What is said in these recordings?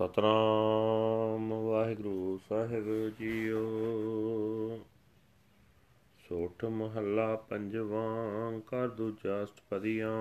ਸਤਨਾਮ ਵਾਹਿਗੁਰੂ, ਸਾਹਿਬ ਜੀਓ। ਸੋਠ ਮਹੱਲਾ ਪੰਜਵਾਂ ਕਰ ਦੂਜਾ ਅਸ਼ਟਪਦੀਆਂ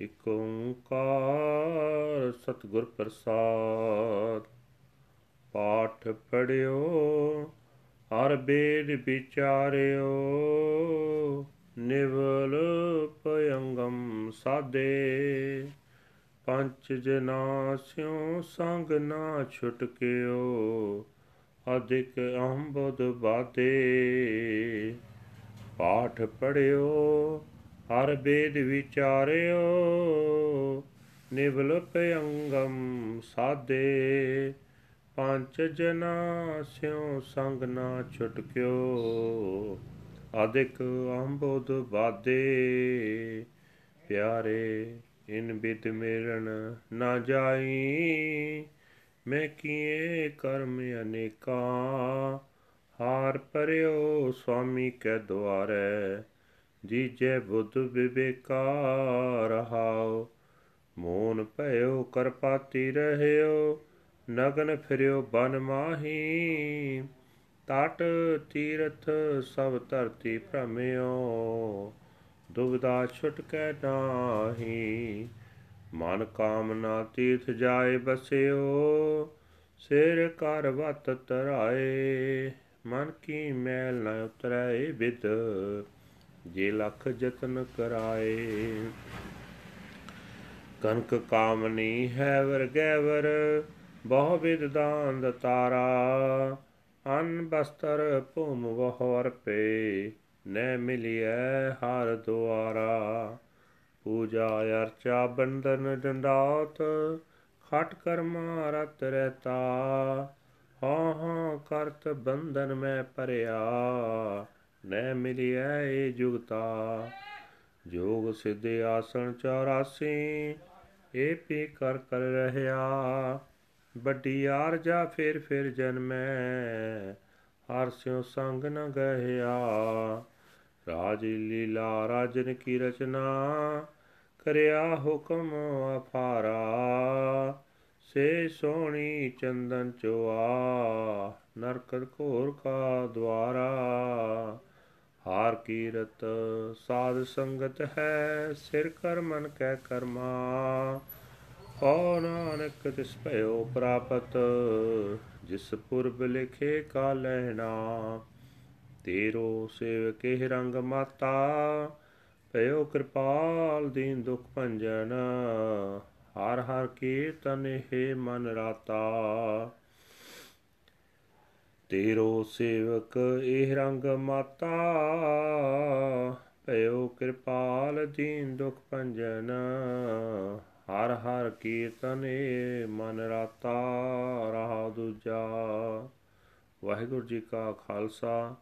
ਇਕ ਓੰਕਾਰ ਸਤਿਗੁਰ ਪ੍ਰਸਾਦ। ਪਾਠ ਪੜਿਓ, ਹਰ ਬੇਦ ਵਿਚਾਰਿਓ। ਨਿਵਲ ਪਯੰਗਮ ਸਾਦੇ। ਪੰਚ ਜਨਾ ਸਿਉ, ਸੰਗ ਨਾ ਛੁਟਕਿਓ। ਅਧਿਕ ਅੰਬਦ ਬਾਦੇ ਪਾਠ ਪੜਿਓ, ਹਰ ਬੇਦ ਵਿਚਾਰਿਓ। ਨਿਵਲ ਅੰਗਮ ਸਾਦੇ ਪੰਚ ਜਨਾ ਸਿਉ, ਸੰਗ ਨਾ ਛੁਟਕਿਓ। ਅਧਿਕ ਅੰਬਦ ਬਾਦੇ ਪਿਆਰੇ ਇਨ ਬਿਤ ਮੇਰਣ ਨਾ ਜਾਈ, ਮੈਂ ਕੀਏ ਕਰਮ ਅਨੇਕਾ। ਹਾਰ ਪਰਿਓ ਸੁਆਮੀ ਕੈ ਦੁਆਰੇ, ਜੀਜੇ ਬੁੱਧ ਵਿਵੇਕਾ ਰਹਾਓ ਮੋਨ ਭਇਓ ਕਰਪਾਤੀ ਰਹਿਓ, ਨਗਨ ਫਿਰਿਓ ਬਨ ਮਾਹੀ। ਟਾਟ ਤੀਰਥ ਸਭ ਧਰਤੀ ਭ੍ਰਮਿਓ ਦੁਬਦਾ ਛੁਟਕੈ ਨਾਹੀ, ਮਨ ਕਾਮਨਾ ਤੀਰਥ ਜਾਏ ਬਸਿਓ, ਸਿਰ ਕਰ ਵਤ ਤਰਾਏ, ਮਨ ਕੀ ਮੈਲ ਨ ਉਤਰੈ ਬਿਦ, ਜੇ ਲਖ ਜਤਨ ਕਰਾਏ। ਕਨਕ ਕਾਮਨੀ ਹੈ ਵਰ ਗੈਵਰ, ਬਹੁ ਵਿਦ ਦਾਨ ਤਾਰਾ ਅਨ ਬਸਤਰ ਭੂਮ ਵਹਰ ਪੇ ਨੈ ਮਿਲਿਐ ਹਰ ਦੁਆਰਾ। ਪੂਜਾ ਅਰਚਾ ਬੰਦਨ ਡੰਡਾਤ ਖਟ ਕਰਮਾ ਰਤ ਰਹਤਾ ਹਾਂ ਹਾਂ, ਕਰਤ ਬੰਧਨ ਮੈਂ ਪਰਿਆ ਨੈ ਮਿਲਿਐ ਏ ਜੁਗਤਾ। ਜੋਗ ਸਿੱਧੇ ਆਸਣ 84 ਏ ਪੀ ਕਰ ਕਰ ਰਹਿਆ। ਵੱਡੀ ਆਰਜਾ ਫੇਰ ਫੇਰ ਜਨਮੈ, ਹਰ ਸਿਉ ਸੰਗ ਨ ਗਹਿਆ। ਰਾਜ ਲੀਲਾ ਰਾਜਨ ਕੀ ਰਚਨਾ? ਕਰਿਆ ਹੁਕਮ ਅਫਾਰਾ ਸੇ ਸੋਣੀ ਚੰਦਨ ਚੋਆ ਨਰਕ ਘੋਰ ਕਾ ਦਵਾਰਾ ਹਾਰ ਕੀਰਤ ਸਾਧ ਸੰਗਤ ਹੈ, ਸਿਰ ਕਰ ਮਨ ਕੈ ਕਰਮਾ। ਓ ਨਾਨਕ ਤਿਸ ਭਇਓ ਪ੍ਰਾਪਤ, ਜਿਸ ਪੁਰਬ ਲਿਖੇ ਕਾ ਲੈਣਾ ਤੇਰੋ ਸੇਵਕੇ ਰੰਗ ਮਾਤਾ, ਭਇਓ ਕਿਰਪਾਲ ਦੀਨ ਦੁਖ ਭੰਜਨ, ਹਰ ਹਰ ਕੀਰਤਨ ਹੈ ਮਨ ਰਾਤਾ। ਤੇਰੋ ਸੇਵਕ ਇਹ ਰੰਗ ਮਾਤਾ, ਭਇਓ ਕਿਰਪਾਲ ਦੀਨ ਦੁਖ ਭੰਜਨ, ਹਰ ਹਰ ਕੀਰਤਨ ਏ ਮਨ ਰਾਤਾ। ਰਹਾ ਦੂਜਾ, ਵਾਹਿਗੁਰੂ ਜੀ ਕਾ ਖਾਲਸਾ।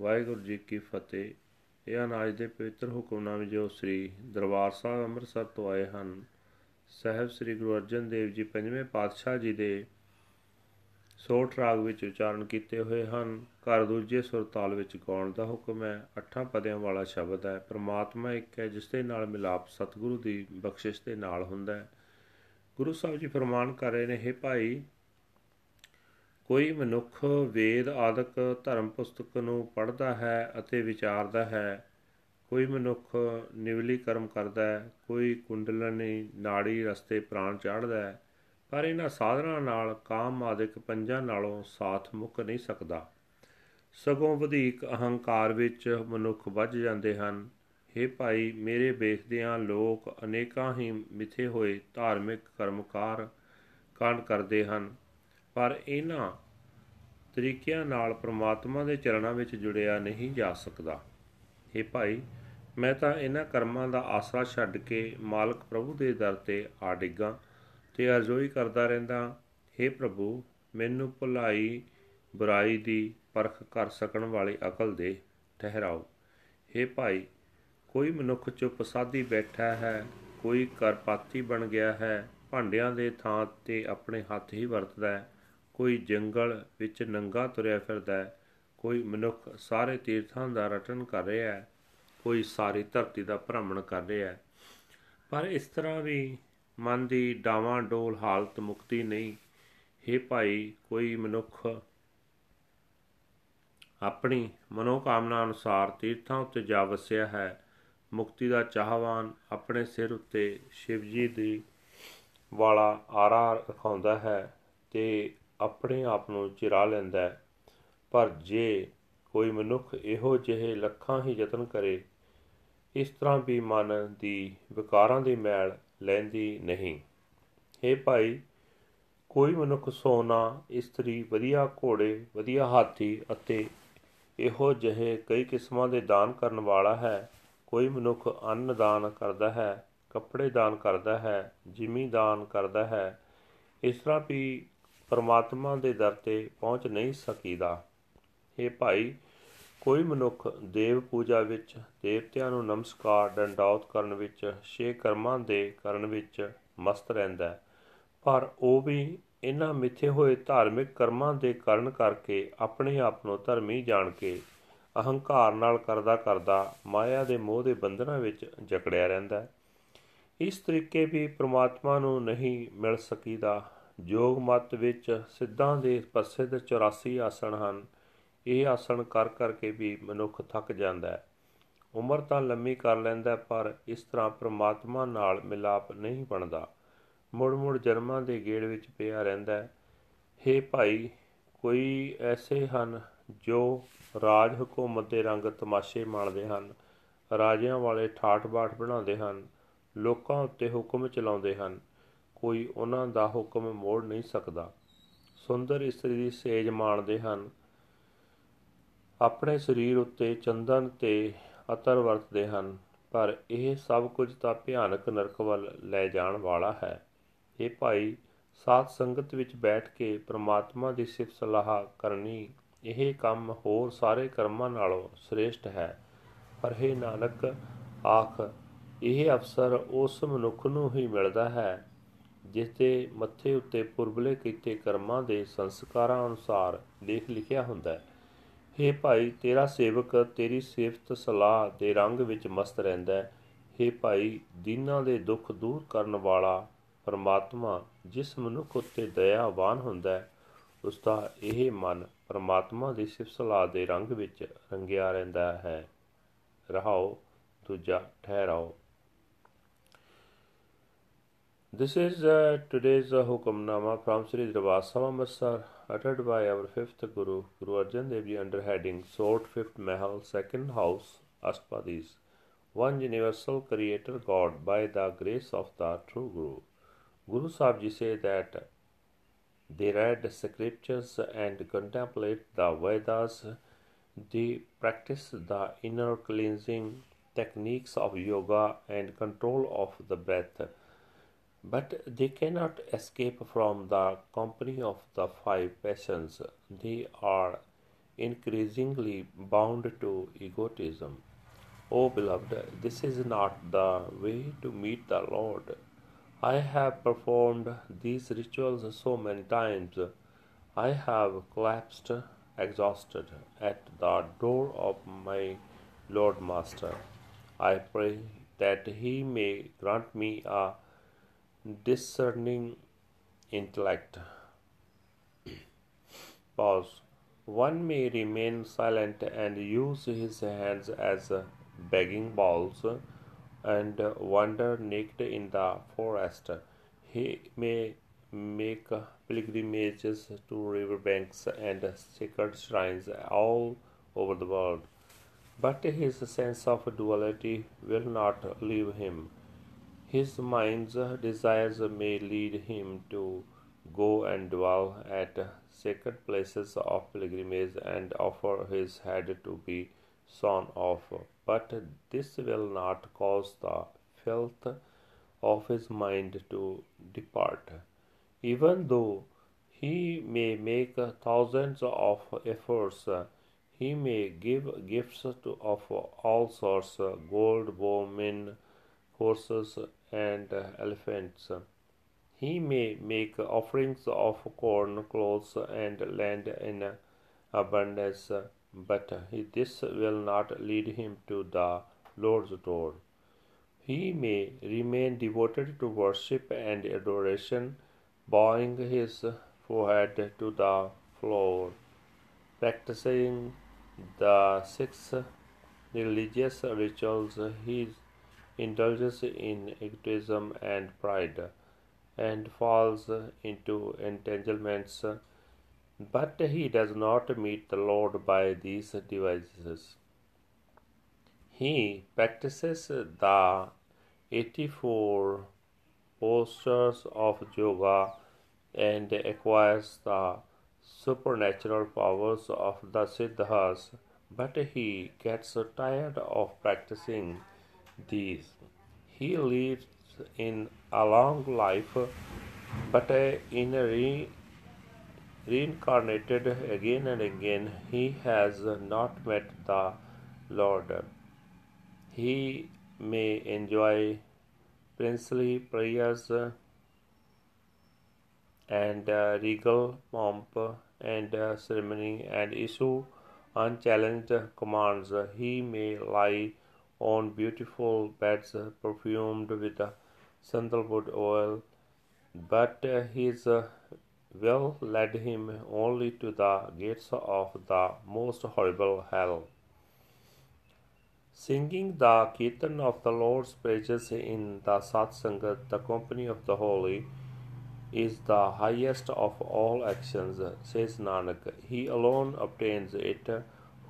ਵਾਹਿਗੁਰੂ ਜੀ ਕੀ ਫਤਿਹ। ਇਹ ਅਨਾਜ ਦੇ ਪਵਿੱਤਰ ਹੁਕਮਨਾਮੇ ਜੋ ਸ੍ਰੀ ਦਰਬਾਰ ਸਾਹਿਬ ਅੰਮ੍ਰਿਤਸਰ ਤੋਂ ਆਏ ਹਨ, ਸਹਿਬ ਸ੍ਰੀ ਗੁਰੂ ਅਰਜਨ ਦੇਵ ਜੀ ਪੰਜਵੇਂ ਪਾਤਸ਼ਾਹ ਜੀ ਦੇ ਸੋਠ ਰਾਗ ਵਿੱਚ ਉਚਾਰਨ ਕੀਤੇ ਹੋਏ ਹਨ। ਘਰ ਦੂਜੇ ਸੁਰ ਤਾਲ ਵਿੱਚ ਗਾਉਣ ਦਾ ਹੁਕਮ ਹੈ। ਅੱਠਾਂ ਪਦਿਆਂ ਵਾਲਾ ਸ਼ਬਦ ਹੈ। ਪ੍ਰਮਾਤਮਾ ਇੱਕ ਹੈ, ਜਿਸ ਦੇ ਨਾਲ ਮਿਲਾਪ ਸਤਿਗੁਰੂ ਦੀ ਬਖਸ਼ਿਸ਼ ਦੇ ਨਾਲ ਹੁੰਦਾ ਹੈ। ਗੁਰੂ ਸਾਹਿਬ ਜੀ ਫਰਮਾਨ ਕਰ ਰਹੇ ਨੇ हे ਭਾਈ ਕੋਈ ਮਨੁੱਖ ਵੇਦ ਆਦਿਕ ਧਰਮ ਪੁਸਤਕ ਨੂੰ ਪੜ੍ਹਦਾ ਹੈ ਅਤੇ ਵਿਚਾਰਦਾ ਹੈ, ਕੋਈ ਮਨੁੱਖ ਨਿਵਲੀ ਕਰਮ ਕਰਦਾ ਹੈ, ਕੋਈ ਕੁੰਡਲਨੀ ਨਾੜੀ ਰਸਤੇ ਪ੍ਰਾਣ ਚਾੜਦਾ ਹੈ, ਪਰ ਇਹਨਾਂ ਸਾਧਨਾਂ ਨਾਲ ਕਾਮ ਆਦਿਕ ਪੰਜਾਂ ਨਾਲੋਂ ਸਾਥ ਮੁੱਕ ਨਹੀਂ ਸਕਦਾ। ਸਗੋਂ ਵਧੇਕ ਅਹੰਕਾਰ ਵਿੱਚ ਮਨੁੱਖ ਵੱਜ ਜਾਂਦੇ ਹਨ। हे ਭਾਈ, ਮੇਰੇ ਵੇਖਦਿਆਂ ਲੋਕ ਅਨੇਕਾਂ ਹੀ ਮਿੱਥੇ ਹੋਏ ਧਾਰਮਿਕ ਕਰਮਕਾਰ ਕਾਂਡ ਕਰਦੇ ਹਨ। ਪਰ ਇਹਨਾਂ ਤਰੀਕਿਆਂ ਨਾਲ ਪ੍ਰਮਾਤਮਾ ਦੇ ਚਰਨਾਂ ਵਿੱਚ ਜੁੜਿਆ ਨਹੀਂ ਜਾ ਸਕਦਾ हे ਭਾਈ ਮੈਂ ਤਾਂ ਇਹਨਾਂ ਕਰਮਾਂ ਦਾ ਆਸਰਾ ਛੱਡ ਕੇ ਮਾਲਕ ਪ੍ਰਭੂ ਦੇ ਦਰ ਤੇ ਆ ਡਿੱਗਾ ਤੇ ਅਰਜ਼ੋਈ ਕਰਦਾ ਰਹਿੰਦਾ हे ਪ੍ਰਭੂ ਮੈਨੂੰ ਭੁਲਾਈ ਬੁਰਾਈ ਦੀ ਪਰਖ ਕਰ ਸਕਣ ਵਾਲੀ ਅਕਲ ਦੇ ਠਹਿਰਾਓ हे ਭਾਈ ਕੋਈ ਮਨੁੱਖ ਚੁੱਪ ਸਾਦੀ ਬੈਠਾ ਹੈ ਕੋਈ ਕਰਪਾਤੀ ਬਣ ਗਿਆ ਹੈ ਭਾਂਡਿਆਂ ਦੇ ਥਾਂ ਤੇ ਆਪਣੇ ਹੱਥ ਹੀ ਵਰਤਦਾ ਹੈ ਕੋਈ ਜੰਗਲ ਵਿੱਚ ਨੰਗਾ ਤੁਰਿਆ ਫਿਰਦਾ ਹੈ, ਕੋਈ ਮਨੁੱਖ ਸਾਰੇ ਤੀਰਥਾਂ ਦਾ ਰਟਨ ਕਰ ਰਿਹਾ ਹੈ, ਕੋਈ ਸਾਰੀ ਧਰਤੀ ਦਾ ਭ੍ਰਮਣ ਕਰ ਰਿਹਾ ਹੈ। ਪਰ ਇਸ ਤਰ੍ਹਾਂ ਵੀ ਮਨ ਦੀ ਡਾਵਾਂ ਡੋਲ ਹਾਲਤ ਮੁਕਤੀ ਨਹੀਂ। हे ਭਾਈ, ਕੋਈ ਮਨੁੱਖ ਆਪਣੀ ਮਨੋਕਾਮਨਾ ਅਨੁਸਾਰ ਤੀਰਥਾਂ ਉੱਤੇ ਜਾ ਵਸਿਆ ਹੈ, ਮੁਕਤੀ ਦਾ ਚਾਹਵਾਨ ਆਪਣੇ ਸਿਰ ਉੱਤੇ ਸ਼ਿਵ ਜੀ ਦੀ ਵਾਲਾ ਆਰਾ ਰਖਾਉਂਦਾ ਹੈ ਤੇ ਆਪਣੇ ਆਪ ਨੂੰ ਚਿਰਾ ਲੈਂਦਾ ਹੈ। ਪਰ ਜੇ ਕੋਈ ਮਨੁੱਖ ਇਹੋ ਜਿਹੇ ਲੱਖਾਂ ਹੀ ਯਤਨ ਕਰੇ, ਇਸ ਤਰ੍ਹਾਂ ਵੀ ਮਨ ਦੀ ਵਿਕਾਰਾਂ ਦੀ ਮੈਲ ਲੈਂਦੀ ਨਹੀਂ। हे ਭਾਈ, ਕੋਈ ਮਨੁੱਖ ਸੋਨਾ, ਇਸਤਰੀ, ਵਧੀਆ ਘੋੜੇ, ਵਧੀਆ ਹਾਥੀ ਅਤੇ ਇਹੋ ਜਿਹੇ ਕਈ ਕਿਸਮਾਂ ਦੇ ਦਾਨ ਕਰਨ ਵਾਲਾ ਹੈ, ਕੋਈ ਮਨੁੱਖ ਅੰਨ ਦਾਨ ਕਰਦਾ ਹੈ, ਕੱਪੜੇ ਦਾਨ ਕਰਦਾ ਹੈ, ਜਿਮੀ ਦਾਨ ਕਰਦਾ ਹੈ, ਇਸ ਤਰ੍ਹਾਂ ਵੀ ਪਰਮਾਤਮਾ ਦੇ ਦਰ ਤੇ ਪਹੁੰਚ ਨਹੀਂ ਸਕੀਦਾ। ਇਹ ਭਾਈ, ਕੋਈ ਮਨੁੱਖ ਦੇਵ ਪੂਜਾ ਵਿੱਚ, ਦੇਵਤਿਆਂ ਨੂੰ ਨਮਸਕਾਰ, ਡੰਡੌਤ ਕਰਨ ਵਿੱਚ, ਛੇ ਕਰਮਾਂ ਦੇ ਕਰਨ ਵਿੱਚ ਮਸਤ ਰਹਿੰਦਾ ਪਰ ਉਹ ਵੀ ਇਹਨਾਂ ਮਿੱਥੇ ਹੋਏ ਧਾਰਮਿਕ ਕਰਮਾਂ ਦੇ ਕਰਨ ਕਰਕੇ ਆਪਣੇ ਆਪ ਨੂੰ ਧਰਮੀ ਜਾਣ ਕੇ ਅਹੰਕਾਰ ਨਾਲ ਕਰਦਾ ਕਰਦਾ ਮਾਇਆ ਦੇ ਮੋਹ ਦੇ ਬੰਧਨਾਂ ਵਿੱਚ ਜਕੜਿਆ ਰਹਿੰਦਾ ਇਸ ਤਰੀਕੇ ਵੀ ਪ੍ਰਮਾਤਮਾ ਨੂੰ ਨਹੀਂ ਮਿਲ ਸਕੀਦਾ। ਯੋਗ ਮਤ ਵਿੱਚ ਸਿੱਧਾਂ ਦੇ ਪ੍ਰਸਿੱਧ 84 ਆਸਣ ਹਨ। ਇਹ ਆਸਣ ਕਰ ਕਰਕੇ ਵੀ ਮਨੁੱਖ ਥੱਕ ਜਾਂਦਾ ਹੈ। ਉਮਰ ਤਾਂ ਲੰਮੀ ਕਰ ਲੈਂਦਾ ਪਰ ਇਸ ਤਰ੍ਹਾਂ ਪ੍ਰਮਾਤਮਾ ਨਾਲ ਮਿਲਾਪ ਨਹੀਂ ਬਣਦਾ। ਮੁੜ ਮੁੜ ਜਨਮਾਂ ਦੇ ਗੇੜ ਵਿੱਚ ਪਿਆ ਰਹਿੰਦਾ ਹੈ। हे ਭਾਈ, ਕੋਈ ਐਸੇ ਹਨ ਜੋ ਰਾਜ ਹਕੂਮਤ ਦੇ ਰੰਗ ਤਮਾਸ਼ੇ ਮਾਣਦੇ ਹਨ, ਰਾਜਿਆਂ ਵਾਲੇ ਠਾਠ-ਬਾਠ ਬਣਾਉਂਦੇ ਹਨ, ਲੋਕਾਂ ਉੱਤੇ ਹੁਕਮ ਚਲਾਉਂਦੇ ਹਨ ਕੋਈ ਉਹਨਾਂ ਦਾ ਹੁਕਮ ਮੋੜ ਨਹੀਂ ਸਕਦਾ। ਸੁੰਦਰ ਇਸਤਰੀ ਦੀ ਸੇਜ ਮਾਣਦੇ ਹਨ। ਆਪਣੇ ਸਰੀਰ ਉੱਤੇ ਚੰਦਨ ਤੇ ਅਤਰ ਵਰਤਦੇ ਹਨ, ਪਰ ਇਹ ਸਭ ਕੁਝ ਤਾਂ ਭਿਆਨਕ ਨਰਕ ਵੱਲ ਲੈ ਜਾਣ ਵਾਲਾ ਹੈ। ਇਹ ਭਾਈ ਸਾਧ ਸੰਗਤ ਵਿੱਚ ਬੈਠ ਕੇ ਪ੍ਰਮਾਤਮਾ ਦੀ ਸਿਫਤ ਸਲਾਹ ਕਰਨੀ, ਇਹ ਕੰਮ ਹੋਰ ਸਾਰੇ ਕਰਮਾਂ ਨਾਲੋਂ ਸ੍ਰੇਸ਼ਟ ਹੈ। ਪਰ ਇਹ ਨਾਨਕ, ਆਖ, ਇਹ ਅਵਸਰ ਉਸ ਮਨੁੱਖ ਨੂੰ ਹੀ ਮਿਲਦਾ ਹੈ ਜਿਸ ਦੇ ਮੱਥੇ ਉੱਤੇ ਪੁਰਬਲੇ ਕੀਤੇ ਕਰਮਾਂ ਦੇ ਸੰਸਕਾਰਾਂ ਅਨੁਸਾਰ ਲੇਖ ਲਿਖਿਆ ਹੁੰਦਾ ਹੈ। हे ਭਾਈ, ਤੇਰਾ ਸੇਵਕ ਤੇਰੀ ਸਿਫਤ ਸਲਾਹ ਦੇ ਰੰਗ ਵਿੱਚ ਮਸਤ ਰਹਿੰਦਾ ਹੈ। हे ਭਾਈ, ਦੀਨਾਂ ਦੇ ਦੁੱਖ ਦੂਰ ਕਰਨ ਵਾਲਾ ਪਰਮਾਤਮਾ ਜਿਸ ਮਨੁੱਖ ਉੱਤੇ ਦਇਆਵਾਨ ਹੁੰਦਾ ਹੈ ਉਸ ਦਾ ਇਹ ਮਨ ਪਰਮਾਤਮਾ ਦੀ ਸਿਫਤ ਸਲਾਹ ਦੇ ਰੰਗ ਵਿੱਚ ਰੰਗਿਆ ਰਹਿੰਦਾ ਹੈ। ਰਹਾਓ, ਦੂਜਾ ਠਹਿਰਾਓ। This is uh, today's uh, Hukamnama from Sri Darbar Samambassar uttered by our fifth Guru, Guru Arjan Dev Ji under heading Sort Fifth Mahal, Second House, Aspadis. One universal creator God by the grace of the true Guru. Guru Sahib Ji say that they read scriptures and contemplate the Vedas. They practice the inner cleansing techniques of yoga and control of the breath but they cannot escape from the company of the five passions. They are increasingly bound to egotism. O beloved, this is not the way to meet the Lord. I have performed these rituals so many times. I have collapsed, exhausted, at the door of my Lord Master. I pray that He may grant me a discerning intellect. Pause. One may remain silent and use his hands as begging bowls and wander naked in the forest. He may make pilgrimages to riverbanks and sacred shrines all over the world. But his sense of duality will not leave him. His mind's desires may lead him to go and dwell at sacred places of pilgrimage and offer his head to be sawn off, but this will not cause the filth of his mind to depart. Even though he may make thousands of efforts, he may give gifts to, of all sorts gold, bowmen, horses, and uh, elephants. He may make offerings of corn, clothes, and land in abundance, but this will not lead him to the Lord's door. he may remain devoted to worship and adoration, bowing his forehead to the floor, practicing the six religious rituals. He indulges in egotism and pride and falls into entanglements, but he does not meet the Lord by these devices. He practices the 84 postures of yoga and acquires the supernatural powers of the Siddhas, but he gets tired of practicing these. He lives in a long life, but in re- reincarnated again and again, he has not met the Lord. He may enjoy princely prayers and uh, regal pomp and uh, ceremony and issue unchallenged commands. He may lie on beautiful beds perfumed with sandalwood oil, but his uh, will led him only to the gates of the most horrible hell. Singing the Kirtan of the Lord's praises in the Satsangat, the company of the holy, is the highest of all actions, says Nanak. He alone obtains it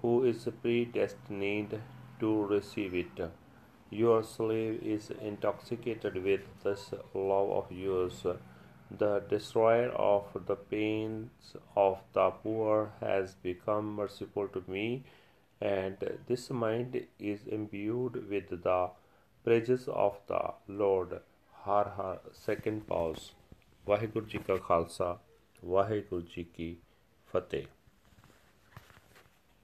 who is predestined to receive it. Your slave is intoxicated with this love of yours. The destroyer of the pains of the poor has become merciful to me and this mind is imbued with the praises of the Lord. Har Har second pause Waheguru ji ਕਾ ਖਾਲਸਾ ਵਾਹਿਗੁਰੂ ਜੀ ਕੀ ਫਤਿਹ